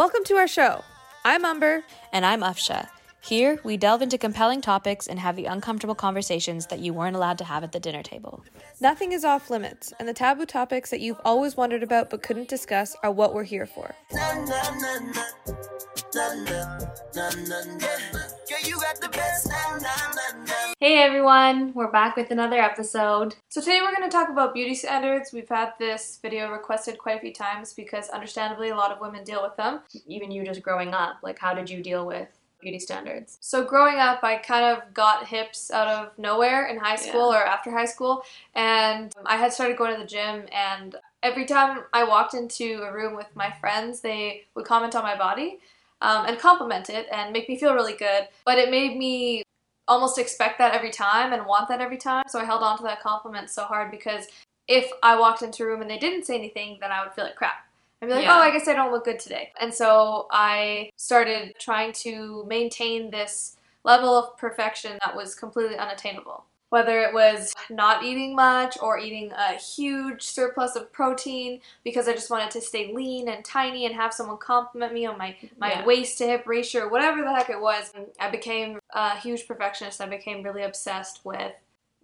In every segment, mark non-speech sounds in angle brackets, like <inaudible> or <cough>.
Welcome to our show. I'm Umber. And I'm Afsha. Here, we delve into compelling topics and have the uncomfortable conversations that you weren't allowed to have at the dinner table. Nothing is off limits, and the taboo topics that you've always wondered about but couldn't discuss are what we're here for. Hey everyone, we're back with another episode. So today we're going to talk about beauty standards. We've had this video requested quite a few times because understandably a lot of women deal with them. Even you just growing up, like how did you deal with beauty standards? So growing up, I kind of got hips out of nowhere in high school Yeah. or after high school, and I had started going to the gym. And every time I walked into a room with my friends, they would comment on my body um, and compliment it and make me feel really good. But it made me almost expect that every time and want that every time. So I held on to that compliment so hard because if I walked into a room and they didn't say anything, then I would feel like crap. I'd be like, oh, Yeah. oh, I guess I don't look good today. And so I started trying to maintain this level of perfection that was completely unattainable. Whether it was not eating much or eating a huge surplus of protein because I just wanted to stay lean and tiny and have someone compliment me on my, my Yeah. waist to hip ratio, or whatever the heck it was. I became a huge perfectionist. I became really obsessed with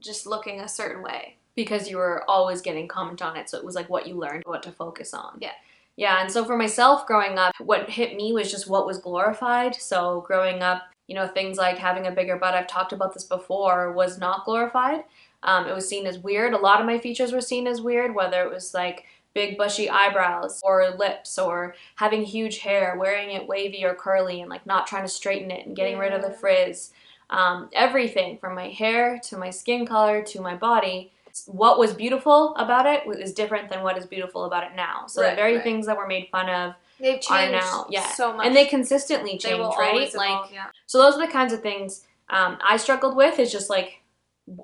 just looking a certain way. Because you were always getting comment on it, so it was like what you learned, what to focus on. Yeah. Yeah, and so for myself growing up, what hit me was just what was glorified. So growing up, you know, things like having a bigger butt, I've talked about this before, was not glorified. Um, it was seen as weird. A lot of my features were seen as weird, whether it was like big bushy eyebrows or lips or having huge hair, wearing it wavy or curly and like not trying to straighten it and getting rid of the frizz. Um, everything from my hair to my skin color to my body. What was beautiful about it is different than what is beautiful about it now. So the very right. things that were made fun of They've are changed now, yeah, so much. and they consistently They change, will right? always Like, yeah. so those are the kinds of things um, I struggled with. Is just like,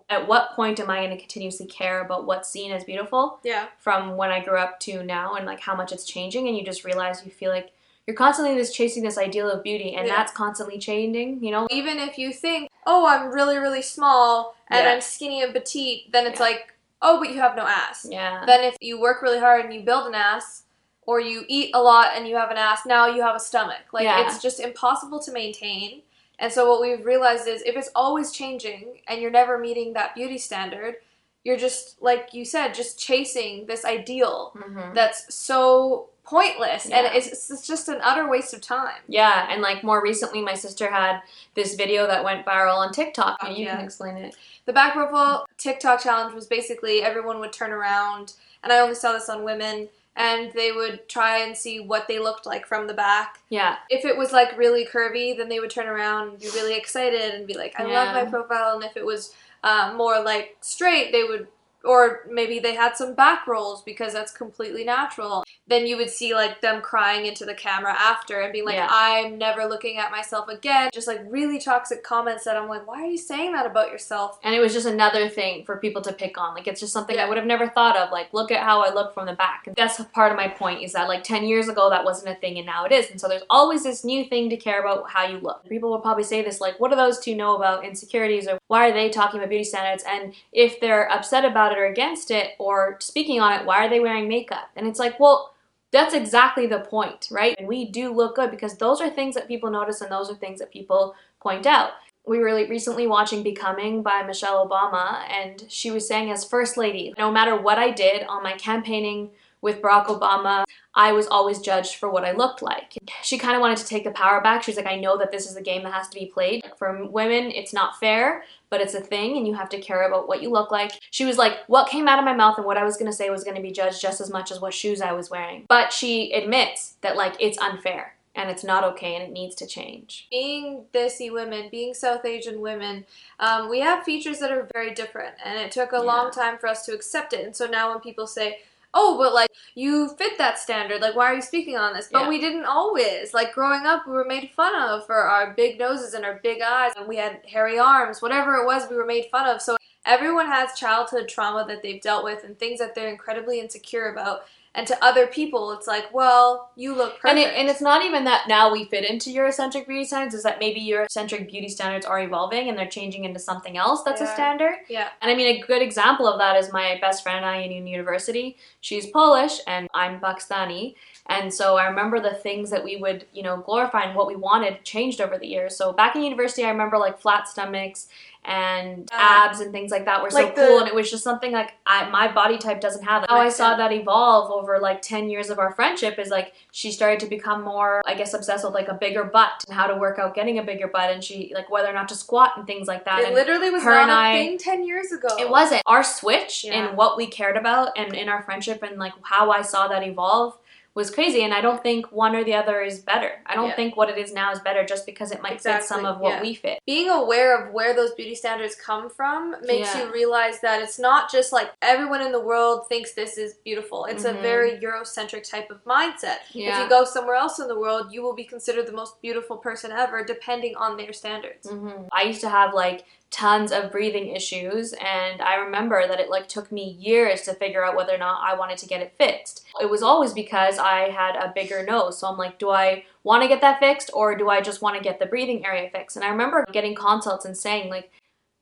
at what point am I going to continuously care about what's seen as beautiful Yeah. from when I grew up to now, and like how much it's changing, and you just realize you feel like you're constantly just chasing this ideal of beauty, and Yeah. that's constantly changing. You know, Even if you think, oh, I'm really, really small and Yeah. I'm skinny and petite, then it's Yeah. like, oh, but you have no ass. yeah, Then if you work really hard and you build an ass, or you eat a lot and you have an ass, now you have a stomach. Like Yeah. it's just impossible to maintain. And so what we've realized is if it's always changing and you're never meeting that beauty standard, you're just like you said, just chasing this ideal Mhm. that's so pointless and it's, it's just an utter waste of time. Yeah, and like more recently, my sister had this video that went viral on TikTok. Oh, you yeah. can explain it. The back profile TikTok challenge was basically everyone would turn around, and I only saw this on women, and they would try and see what they looked like from the back. Yeah, If it was like really curvy, then they would turn around and be really excited and be like, I love my profile. And if it was uh, more like straight, they would, or maybe they had some back rolls because that's completely natural. Then you would see like them crying into the camera after and being like, Yeah. I'm never looking at myself again. Just like really toxic comments that I'm like, why are you saying that about yourself? and it was just another thing for people to pick on. Like it's just something I would have never thought of. Like look at how I look from the back. And that's part of my point is that like 10 years ago that wasn't a thing and now it is. And so there's always this new thing to care about how you look. People will probably say this like what do those two know about insecurities or why are they talking about beauty standards and if they're upset about it or against it or speaking on it, why are they wearing makeup? And it's like, well, that's exactly the point, right? And we do look good because those are things that people notice and those are things that people point out. We were recently watching Becoming by Michelle Obama, and she was saying, as First Lady, no matter what I did on my campaigning with Barack Obama, I was always judged for what I looked like. She kind of wanted to take the power back. She was like, I know that this is a game that has to be played. For women, it's not fair, but it's a thing, and you have to care about what you look like. She was like, what came out of my mouth and what I was gonna say was gonna be judged just as much as what shoes I was wearing. But she admits that, like, it's unfair and it's not okay and it needs to change. being Desi women, being South Asian women, um, we have features that are very different, and it took a Yeah. long time for us to accept it. And so now when people say, "Oh, but like you fit that standard, like why are you speaking on this?" But Yeah. we didn't always. Like growing up, we were made fun of for our big noses and our big eyes, and we had hairy arms. Whatever it was, we were made fun of. So everyone has childhood trauma that they've dealt with and things that they're incredibly insecure about. And to other people, it's like, well, you look perfect. And, it, and it's not even that now we fit into Eurocentric beauty standards, is that maybe Eurocentric beauty standards are evolving and they're changing into something else that's a standard. yeah. And I mean, a good example of that is my best friend and I in university. She's Polish and I'm Pakistani. And so I remember the things that we would, you know, glorify and what we wanted changed over the years. So back in university, I remember like flat stomachs and Uh, abs and things like that were like so cool the- and it was just something like I, my body type doesn't have it. how i saw that evolve over like 10 years of our friendship is like she started to become more i guess obsessed with like a bigger butt and how to work out getting a bigger butt and she like whether or not to squat and things like that It and literally was her not a I- thing ten years ago. it wasn't our switch Yeah. in what we cared about and in our friendship and like how i saw that evolve was crazy and i don't think one or the other is better i don't Yeah. think what it is now is better just because it might fit some of what yeah. we fit being aware of where those beauty standards come from makes Yeah. you realize that it's not just like everyone in the world thinks this is beautiful. It's Mhm. a very Eurocentric type of mindset. If you go somewhere else in the world, you will be considered the most beautiful person ever, depending on their standards. hmm I used to have like tons of breathing issues, and I remember that it like took me years to figure out whether or not I wanted to get it fixed. It was always because I had a bigger nose, so I'm like, do I want to get that fixed, or do I just want to get the breathing area fixed? And I remember getting consults and saying like.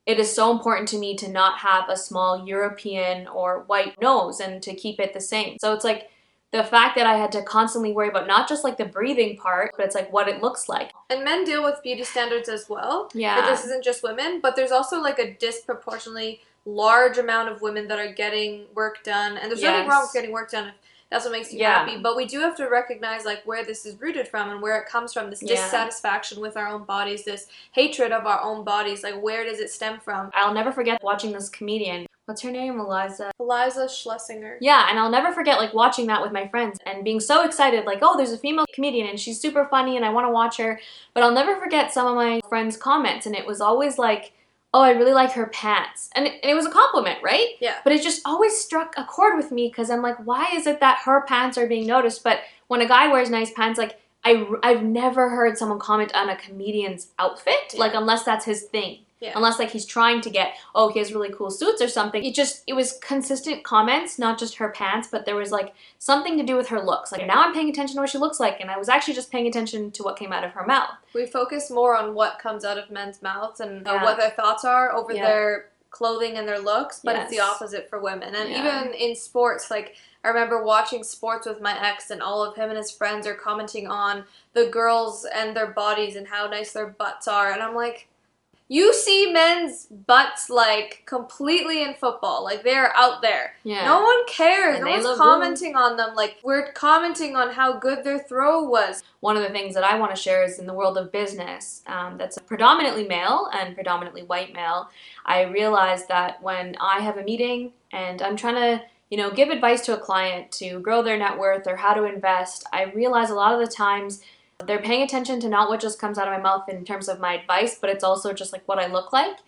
It is so important to me to not have a small European or white nose and to keep it the same. So it's like the fact that I had to constantly worry about not just like the breathing part, but it's like what it looks like. And men deal with beauty standards as well. Yeah. But this isn't just women, but there's also like a disproportionately large amount of women that are getting work done. And there's nothing wrong with getting work done if that's what makes you Yeah. happy. But we do have to recognize like where this is rooted from and where it comes from. This Yeah. dissatisfaction with our own bodies, this hatred of our own bodies. Like where does it stem from? I'll never forget watching this comedian. What's her name? Iliza. Iliza Shlesinger. Yeah, and I'll never forget like watching that with my friends and being so excited, like, oh, there's a female comedian and she's super funny and I want to watch her. But I'll never forget some of my friends' comments, and it was always like, oh, I really like her pants. And it, and it was a compliment, right? Yeah. But it just always struck a chord with me because I'm like, why is it that her pants are being noticed? But when a guy wears nice pants, like, I, I've never heard someone comment on a comedian's outfit, Yeah. like, unless that's his thing. Yeah. Unless like he's trying to get, oh, he has really cool suits or something. It just it was consistent comments, not just her pants, but there was like something to do with her looks. Like now I'm paying attention to what she looks like, and I was actually just paying attention to what came out of her mouth. We focus more on what comes out of men's mouths and uh, what their thoughts are over Yeah. their clothing and their looks, but it's the opposite for women. And Yeah. even in sports, like I remember watching sports with my ex, and all of him and his friends are commenting on the girls and their bodies and how nice their butts are, and I'm like. You see men's butts like completely in football, like they're out there. Yeah. No one cares. And no one's commenting on them. Like we're commenting on how good their throw was. One of the things that I want to share is in the world of business um, that's predominantly male and predominantly white male. I realize that when I have a meeting and I'm trying to, you know, give advice to a client to grow their net worth or how to invest, I realize a lot of the times they're paying attention to not what just comes out of my mouth in terms of my advice, but it's also just like what I look like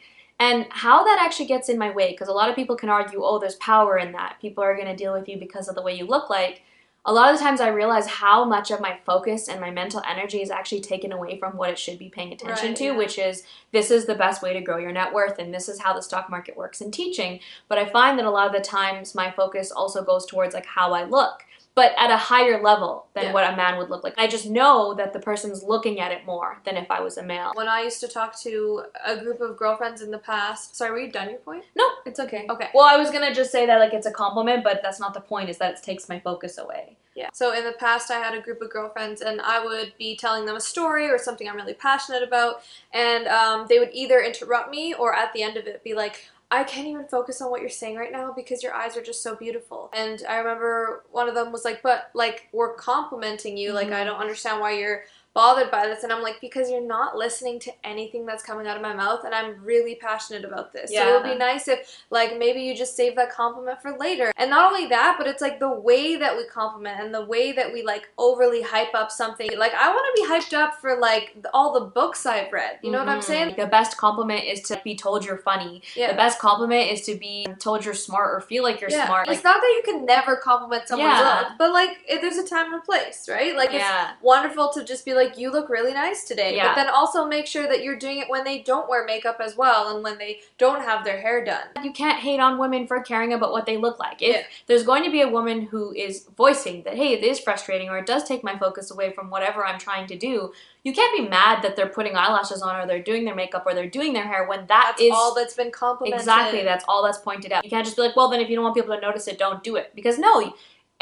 and how that actually gets in my way. Because a lot of people can argue, oh, there's power in that. People are going to deal with you because of the way you look like a lot of the times I realize how much of my focus and my mental energy is actually taken away from what it should be paying attention Right, to, yeah. which is this is the best way to grow your net worth and this is how the stock market works in teaching. But I find that a lot of the times my focus also goes towards like how I look. But at a higher level than Yeah. what a man would look like. I just know that the person's looking at it more than if I was a male. When I used to talk to a group of girlfriends in the past. Sorry, were you done your point? No, it's okay. Okay. Well, I was gonna just say that like it's a compliment, but that's not the point. Is that it takes my focus away. Yeah. So in the past, I had a group of girlfriends, and I would be telling them a story or something I'm really passionate about, and um, they would either interrupt me or at the end of it be like, I can't even focus on what you're saying right now because your eyes are just so beautiful. And I remember one of them was like, But like, we're complimenting you. Like, I Mhm. don't understand why you're bothered by this. And I'm like, Because you're not listening to anything that's coming out of my mouth, and I'm really passionate about this. So it would be nice if, like, maybe you just save that compliment for later. And not only that, but it's like the way that we compliment and the way that we like overly hype up something. Like, I want to be hyped up for like all the books I've read. You know what I'm Mhm. saying? The best compliment is to be told you're funny. Yeah. The best compliment is to be told you're smart or feel like you're yeah. smart. It's not that you can never compliment someone's Yeah. look, but like there's a time and a place, right? Like Yeah. it's wonderful to just be like, you look really nice today, Yeah. but then also make sure that you're doing it when they don't wear makeup as well and when they don't have their hair done. you can't hate on women for caring about what they look like. If Yeah. there's going to be a woman who is voicing that, hey, it is frustrating or it does take my focus away from whatever I'm trying to do, you can't be mad that they're putting eyelashes on or they're doing their makeup or they're doing their hair when that That's is all that's been complimented. Exactly, that's all that's pointed out. You can't just be like, well, then if you don't want people to notice it, don't do it. Because no,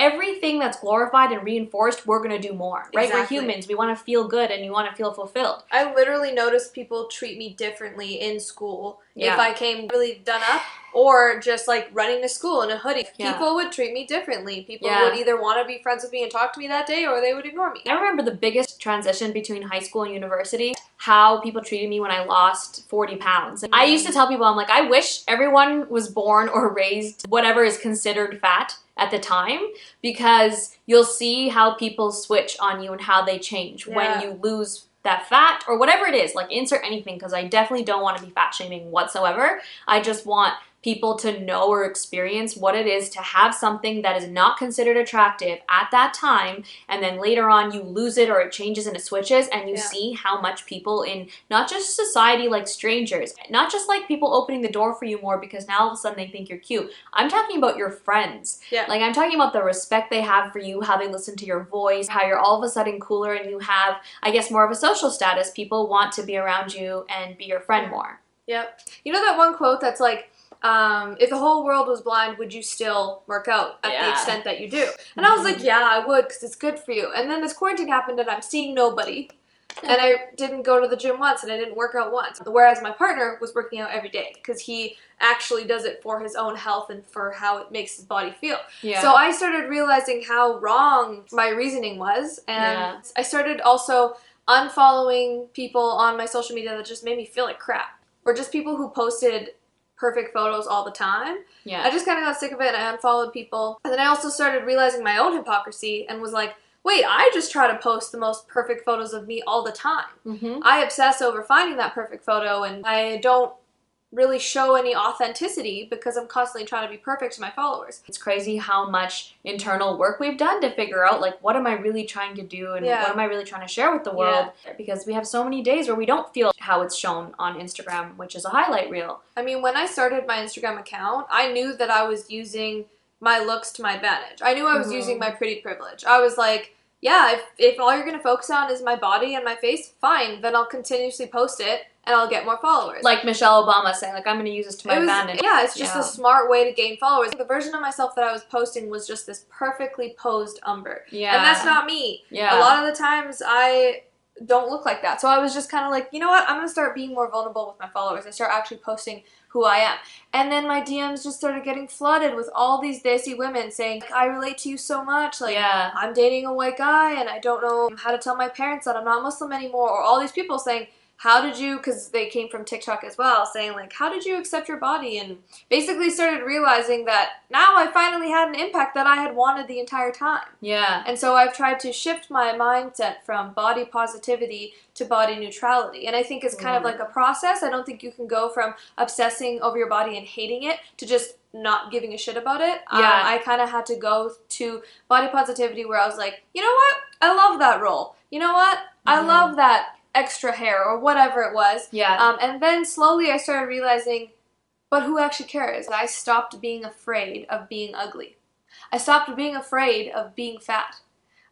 everything that's glorified and reinforced, we're gonna do more, right? Exactly. We're humans. We want to feel good and you want to feel fulfilled. I literally noticed people treat me differently in school Yeah. if I came really done up or just like running to school in a hoodie. Yeah. People would treat me differently. People Yeah. would either want to be friends with me and talk to me that day or they would ignore me. I remember the biggest transition between high school and university, how people treated me when I lost 40 pounds. I used to tell people, I'm like, I wish everyone was born or raised whatever is considered fat at the time because you'll see how people switch on you and how they change when you lose that fat or whatever it is. Like, insert anything because I definitely don't want to be fat shaming whatsoever. I just want people to know or experience what it is to have something that is not considered attractive at that time and then later on you lose it or it changes and it switches and you Yeah. see how much people in not just society like strangers not just like people opening the door for you more because now all of a sudden they think you're cute i'm talking about your friends Yeah. like i'm talking about the respect they have for you how they listen to your voice how you're all of a sudden cooler and you have i guess more of a social status people want to be around you and be your friend more Yep. You know that one quote that's like, um, if the whole world was blind, would you still work out at the extent that you do? And I was like, yeah, I would because it's good for you. And then this quarantine happened and I'm seeing nobody. And I didn't go to the gym once and I didn't work out once. Whereas my partner was working out every day because he actually does it for his own health and for how it makes his body feel. yeah So I started realizing how wrong my reasoning was, and Yeah. I started also unfollowing people on my social media that just made me feel like crap, or just people who posted perfect photos all the time. yeah I just kind of got sick of it, and I unfollowed people. And then I also started realizing my own hypocrisy, and was like, wait, I just try to post the most perfect photos of me all the time. mm-hmm. I obsess over finding that perfect photo, and I don't really show any authenticity because I'm constantly trying to be perfect to my followers. It's crazy how much internal work we've done to figure out like what am I really trying to do and Yeah. what am I really trying to share with the world because we have so many days where we don't feel how it's shown on Instagram, which is a highlight reel. I mean, when I started my Instagram account, I knew that I was using my looks to my advantage. I knew I was Mhm. using my pretty privilege. I was like, yeah, if, if all you're going to focus on is my body and my face, fine, then I'll continuously post it and I'll get more followers. Like Michelle Obama saying like I'm going to use this to my was, advantage. yeah, it's just Yeah. a smart way to gain followers. The version of myself that I was posting was just this perfectly posed umber. Yeah. And that's not me. Yeah. A lot of the times I don't look like that. So I was just kind of like, you know what? I'm going to start being more vulnerable with my followers and start actually posting who I am. And then my DMs just started getting flooded with all these desi women saying, I relate to you so much. Like, yeah. I'm dating a white guy and I don't know how to tell my parents that I'm not Muslim anymore. Or all these people saying, how did you, because they came from TikTok as well, saying, like, how did you accept your body? And basically started realizing that now I finally had an impact that I had wanted the entire time. Yeah. And so I've tried to shift my mindset from body positivity to body neutrality. And I think it's kind of Mm. like a process. I don't think you can go from obsessing over your body and hating it to just not giving a shit about it. Um, Yeah. I kind of had to go to body positivity where I was like, you know what? I love that role. You know what? I Mhm. love that extra hair or whatever it was. Yeah. Um, and then slowly I started realizing, but who actually cares? I stopped being afraid of being ugly. I stopped being afraid of being fat.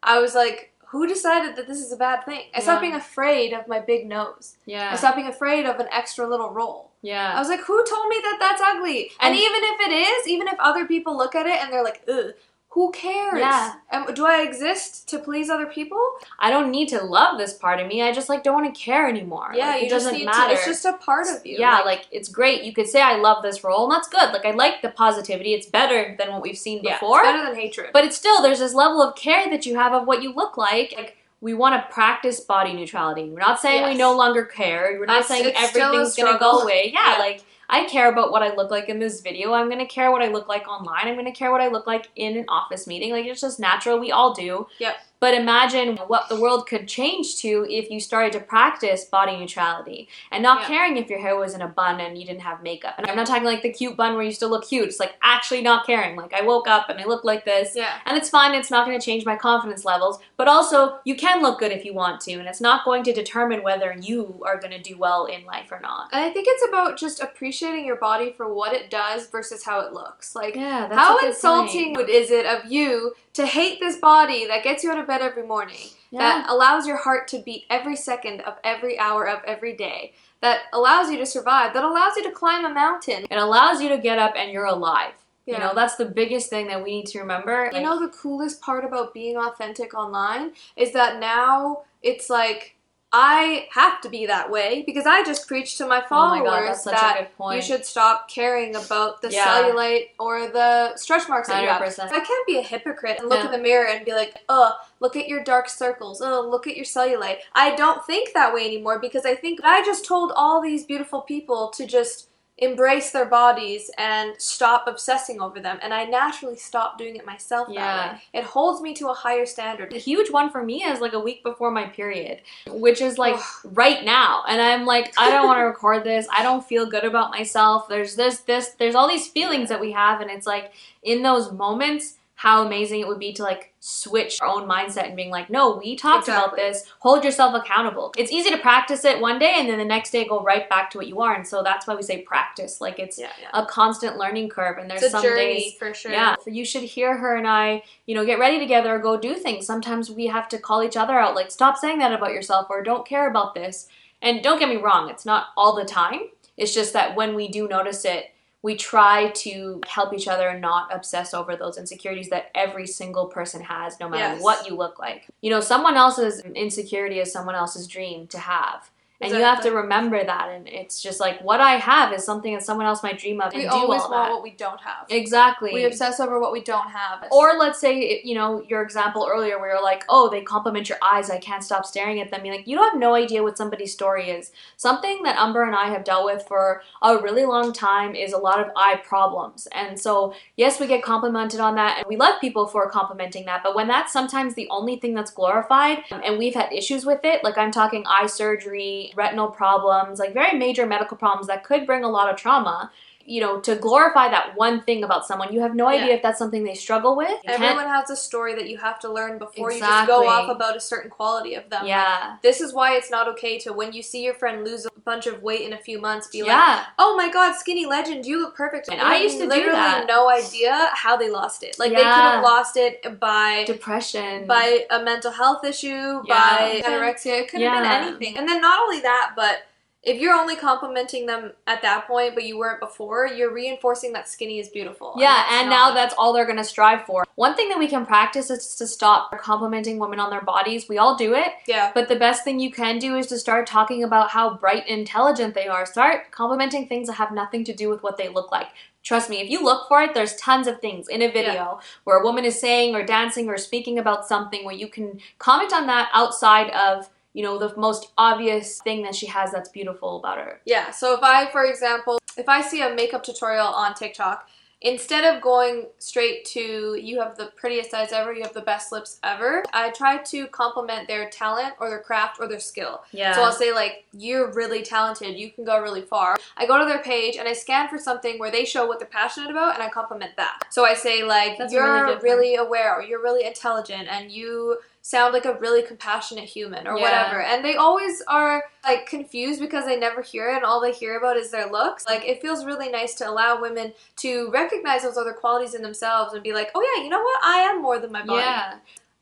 I was like, who decided that this is a bad thing? I stopped Yeah. being afraid of my big nose. yeah. I stopped being afraid of an extra little roll. yeah. I was like, who told me that that's ugly? And, And- even if it is, even if other people look at it and they're like, ugh, who cares? Yeah. Um, do I exist to please other people? I don't need to love this part of me. I just like don't want to care anymore. Yeah, Like, it doesn't matter. to. It's just a part of you. Yeah, like it's great. You could say I love this role, and that's good. Like I like the positivity. It's better than what we've seen before. yeah, it's better than hatred. But it's still there's this level of care that you have of what you look like. Like we want to practice body neutrality. We're not saying we no longer care. We're not It's- saying it's everything's gonna go away. Yeah, Yeah. like I care about what I look like in this video. I'm gonna care what I look like online. I'm gonna care what I look like in an office meeting. Like it's just natural. We all do. Yep. But imagine what the world could change to if you started to practice body neutrality and not Yeah. caring if your hair was in a bun and you didn't have makeup. And I'm not talking like the cute bun where you still look cute. It's like actually not caring. Like I woke up and I look like this. yeah. And it's fine, it's not going to change my confidence levels, but also you can look good if you want to, and it's not going to determine whether you are going to do well in life or not. And I think it's about just appreciating your body for what it does versus how it looks. Like, Yeah, how insulting point. is it of you to hate this body that gets you out of bed every morning, Yeah. that allows your heart to beat every second of every hour of every day, that allows you to survive, that allows you to climb a mountain? It allows you to get up and you're alive. You know, that's the biggest thing that we need to remember. You know the coolest part about being authentic online is that now it's like I have to be that way because I just preach to my oh my followers god, that point. you should stop caring about the Yeah. cellulite or the stretch marks that you have. I can't be a hypocrite and look Yeah. in the mirror and be like, oh, look at your dark circles. Oh, look at your cellulite. I don't think that way anymore because I think I just told all these beautiful people to just embrace their bodies and stop obsessing over them. And I naturally stopped doing it myself Yeah. that way. It holds me to a higher standard. a huge one for me is like a week before my period, which is like right now. And I'm like, I don't want to <laughs> record this. I don't feel good about myself. There's this, this, there's all these feelings that we have. And it's like in those moments, how amazing it would be to like switch our own mindset and being like, no, we talked about this. Hold yourself accountable. It's easy to practice it one day and then the next day go right back to what you are. And so that's why we say practice. Like it's Yeah, yeah. a constant learning curve. And there's some journey days for sure. yeah, you should hear her and I, you know, get ready together, go do things. Sometimes we have to call each other out, like, stop saying that about yourself or don't care about this. And don't get me wrong, it's not all the time. It's just that when we do notice it, we try to help each other and not obsess over those insecurities that every single person has, no matter Yes. what you look like. You know, someone else's insecurity is someone else's dream to have. And you have to remember that. And it's just like what I have is something that someone else might dream of We do always want that. what we don't have. Exactly. We obsess over what we don't have. Or let's say, you know, your example earlier where you're like, oh, they compliment your eyes, I can't stop staring at them. You're like, you don't have no idea what somebody's story is. Something that Umber and I have dealt with for a really long time is a lot of eye problems. And so, yes, we get complimented on that, and we love people for complimenting that, but when that's sometimes the only thing that's glorified, um, and we've had issues with it, like I'm talking eye surgery, retinal problems, like very major medical problems that could bring a lot of trauma. You know, to glorify that one thing about someone, you have no Yeah. idea if that's something they struggle with. You Everyone has a story that you have to learn before you just go off about a certain quality of them. Yeah. This is why it's not okay to, when you see your friend lose a bunch of weight in a few months, be like, oh my god, skinny legend, you look perfect. And I used to do literally that. no idea how they lost it. Like, they could have lost it by Depression. by a mental health issue, Yeah. by anorexia. It could have Yeah. been anything. And then not only that, but if you're only complimenting them at that point, but you weren't before, you're reinforcing that skinny is beautiful. yeah, and not- now that's all they're gonna strive for. One thing that we can practice is to stop complimenting women on their bodies. We all do it, yeah. but the best thing you can do is to start talking about how bright and intelligent they are. Start complimenting things that have nothing to do with what they look like. Trust me, if you look for it, there's tons of things in a video where a woman is saying or dancing or speaking about something where you can comment on that outside of, you know, the most obvious thing that she has that's beautiful about her. Yeah, so if I, for example, if I see a makeup tutorial on TikTok, instead of going straight to you have the prettiest eyes ever, you have the best lips ever, I try to compliment their talent or their craft or their skill. Yeah. So I'll say like, you're really talented, you can go really far. I go to their page and I scan for something where they show what they're passionate about and I compliment that. So I say like, That's you're really really, aware or you're really intelligent and you sound like a really compassionate human or Yeah. whatever. And they always are like confused because they never hear it and all they hear about is their looks. Like it feels really nice to allow women to recognize those other qualities in themselves and be like, "Oh yeah, you know what? I am more than my body." yeah.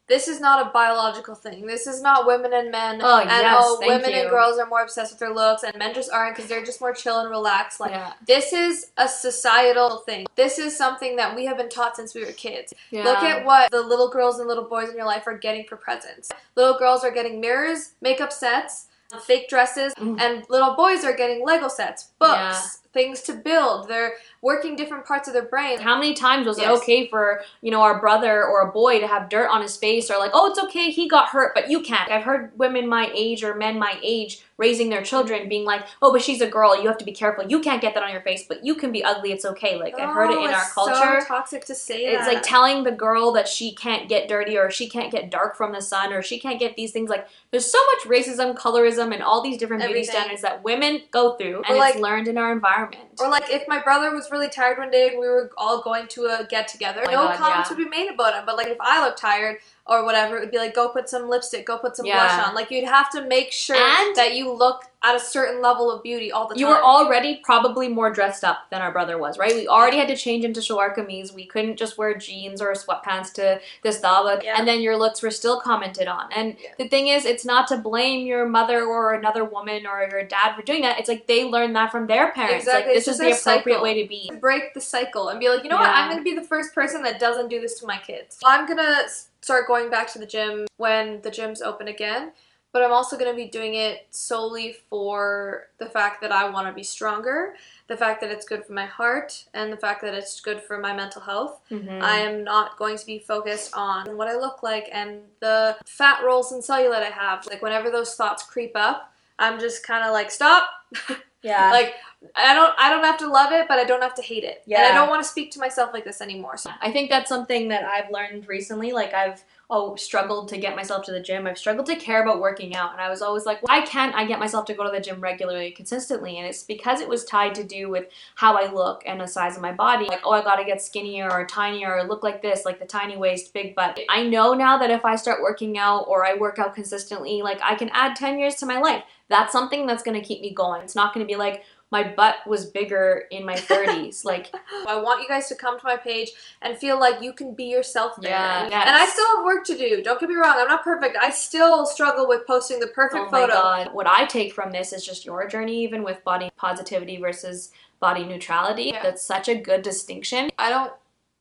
This is not a biological thing. This is not women and men. Oh, and yes, oh, women you. and girls are more obsessed with their looks, and men just aren't because they're just more chill and relaxed. Like yeah. this is a societal thing. This is something that we have been taught since we were kids. Yeah. Look at what the little girls and little boys in your life are getting for presents. Little girls are getting mirrors, makeup sets, fake dresses, Mm. and little boys are getting Lego sets, books, Yeah. things to build. They're working different parts of their brain. How many times was it okay for, you know, our brother or a boy to have dirt on his face or like, oh, it's okay, he got hurt, but you can't. I've heard women my age or men my age raising their children being like, oh, but she's a girl, you have to be careful. You can't get that on your face, but you can be ugly, it's okay. Like, I've heard it Oh, in our it's culture. So toxic to say it's that. like telling the girl that she can't get dirty or she can't get dark from the sun or she can't get these things like there's so much racism colorism and all these different beauty standards that women go through and like- it's learned in our environment Or like if my brother was really tired one day and we were all going to a get together, Oh no God, comments yeah. would be made about him. But like if I look tired, or whatever, it would be like, go put some lipstick, go put some Yeah. blush on. Like you'd have to make sure And- that you look at a certain level of beauty all the time. You were already probably more dressed up than our brother was, right? We already had to change into shalwar kameez. We couldn't just wear jeans or sweatpants to this dawa. Yeah. And then your looks were still commented on. And Yeah. the thing is, it's not to blame your mother or another woman or your dad for doing that. It's like they learned that from their parents. Exactly. Like It's this is the appropriate cycle. way to be. break the cycle and be like, you know what, I'm going to be the first person that doesn't do this to my kids. I'm going to start going back to the gym when the gym's open again, but I'm also going to be doing it solely for the fact that I want to be stronger, the fact that it's good for my heart, and the fact that it's good for my mental health. Mhm. I am not going to be focused on what I look like and the fat rolls and cellulite I have. Like, whenever those thoughts creep up, I'm just kind of like, stop. <laughs> yeah. like I don't I don't have to love it, but I don't have to hate it. Yeah. And I don't want to speak to myself like this anymore. So I think that's something that I've learned recently. Like I've oh struggled to get myself to the gym. I've struggled to care about working out, and I was always like, why can't I get myself to go to the gym regularly, consistently? And it's because it was tied to do with how I look and the size of my body. Like oh, I got to get skinnier or tinier or look like this, like the tiny waist, big butt. I know now that if I start working out or I work out consistently, like I can add ten years to my life. That's something that's going to keep me going. It's not going to be like my butt was bigger in my 30s. like <laughs> I want you guys to come to my page and feel like you can be yourself there. Yeah, and, yes. and I still have work to do. Don't get me wrong, I'm not perfect. I still struggle with posting the perfect oh my photo. god. What I take from this is just your journey, even with body positivity versus body neutrality. Yeah. That's such a good distinction. I don't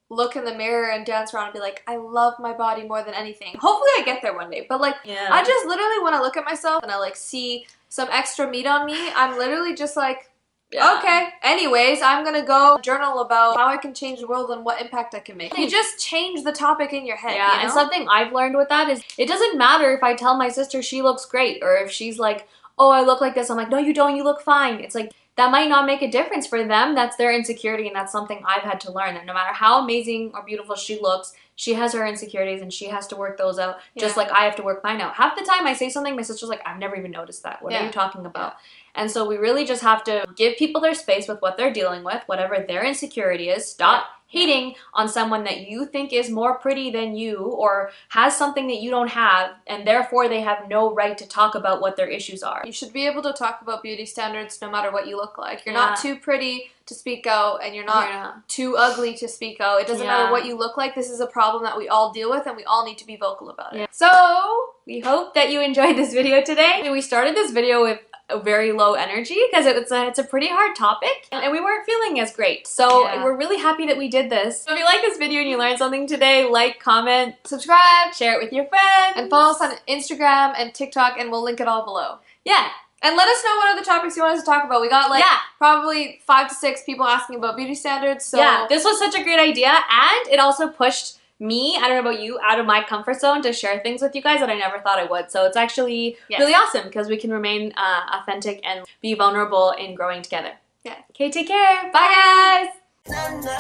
look in the mirror and dance around and be like, I love my body more than anything. Hopefully I get there one day. But like Yeah. I just literally when I look at myself and I like see some extra meat on me, I'm literally just like Okay. Anyways, I'm gonna go journal about how I can change the world and what impact I can make. You just change the topic in your head. Yeah, you and something I've learned with that is it doesn't matter if I tell my sister she looks great or if she's like, oh, I look like this. I'm like, no, you don't. You look fine. It's like, that might not make a difference for them. That's their insecurity, and that's something I've had to learn. That no matter how amazing or beautiful she looks, she has her insecurities and she has to work those out, just like I have to work mine out. Half the time I say something, my sister's like, I've never even noticed that. What are you talking about? And so we really just have to give people their space with what they're dealing with, whatever their insecurity is. Stop hating on someone that you think is more pretty than you or has something that you don't have, and therefore they have no right to talk about what their issues are. You should be able to talk about beauty standards no matter what you look like. You're not too pretty to speak out, and you're not Yeah. too ugly to speak out. It doesn't Yeah. matter what you look like. This is a problem that we all deal with, and we all need to be vocal about it. Yeah. So we hope that you enjoyed this video today. We started this video with very low energy because it's a it's a pretty hard topic and we weren't feeling as great. So Yeah. we're really happy that we did this. So if you like this video and you learned something today, like, comment, Subscribe share it with your friends, and follow us on Instagram and TikTok, and we'll link it all below. Yeah, And let us know what other topics you want us to talk about. We got like yeah, probably five to six people asking about beauty standards. So yeah. This was such a great idea, and it also pushed me. I don't know about you, out of my comfort zone to share things with you guys that I never thought I would. So it's actually Yes. really awesome because we can remain uh, authentic and be vulnerable in growing together. Yeah. Okay, take care. Bye, guys.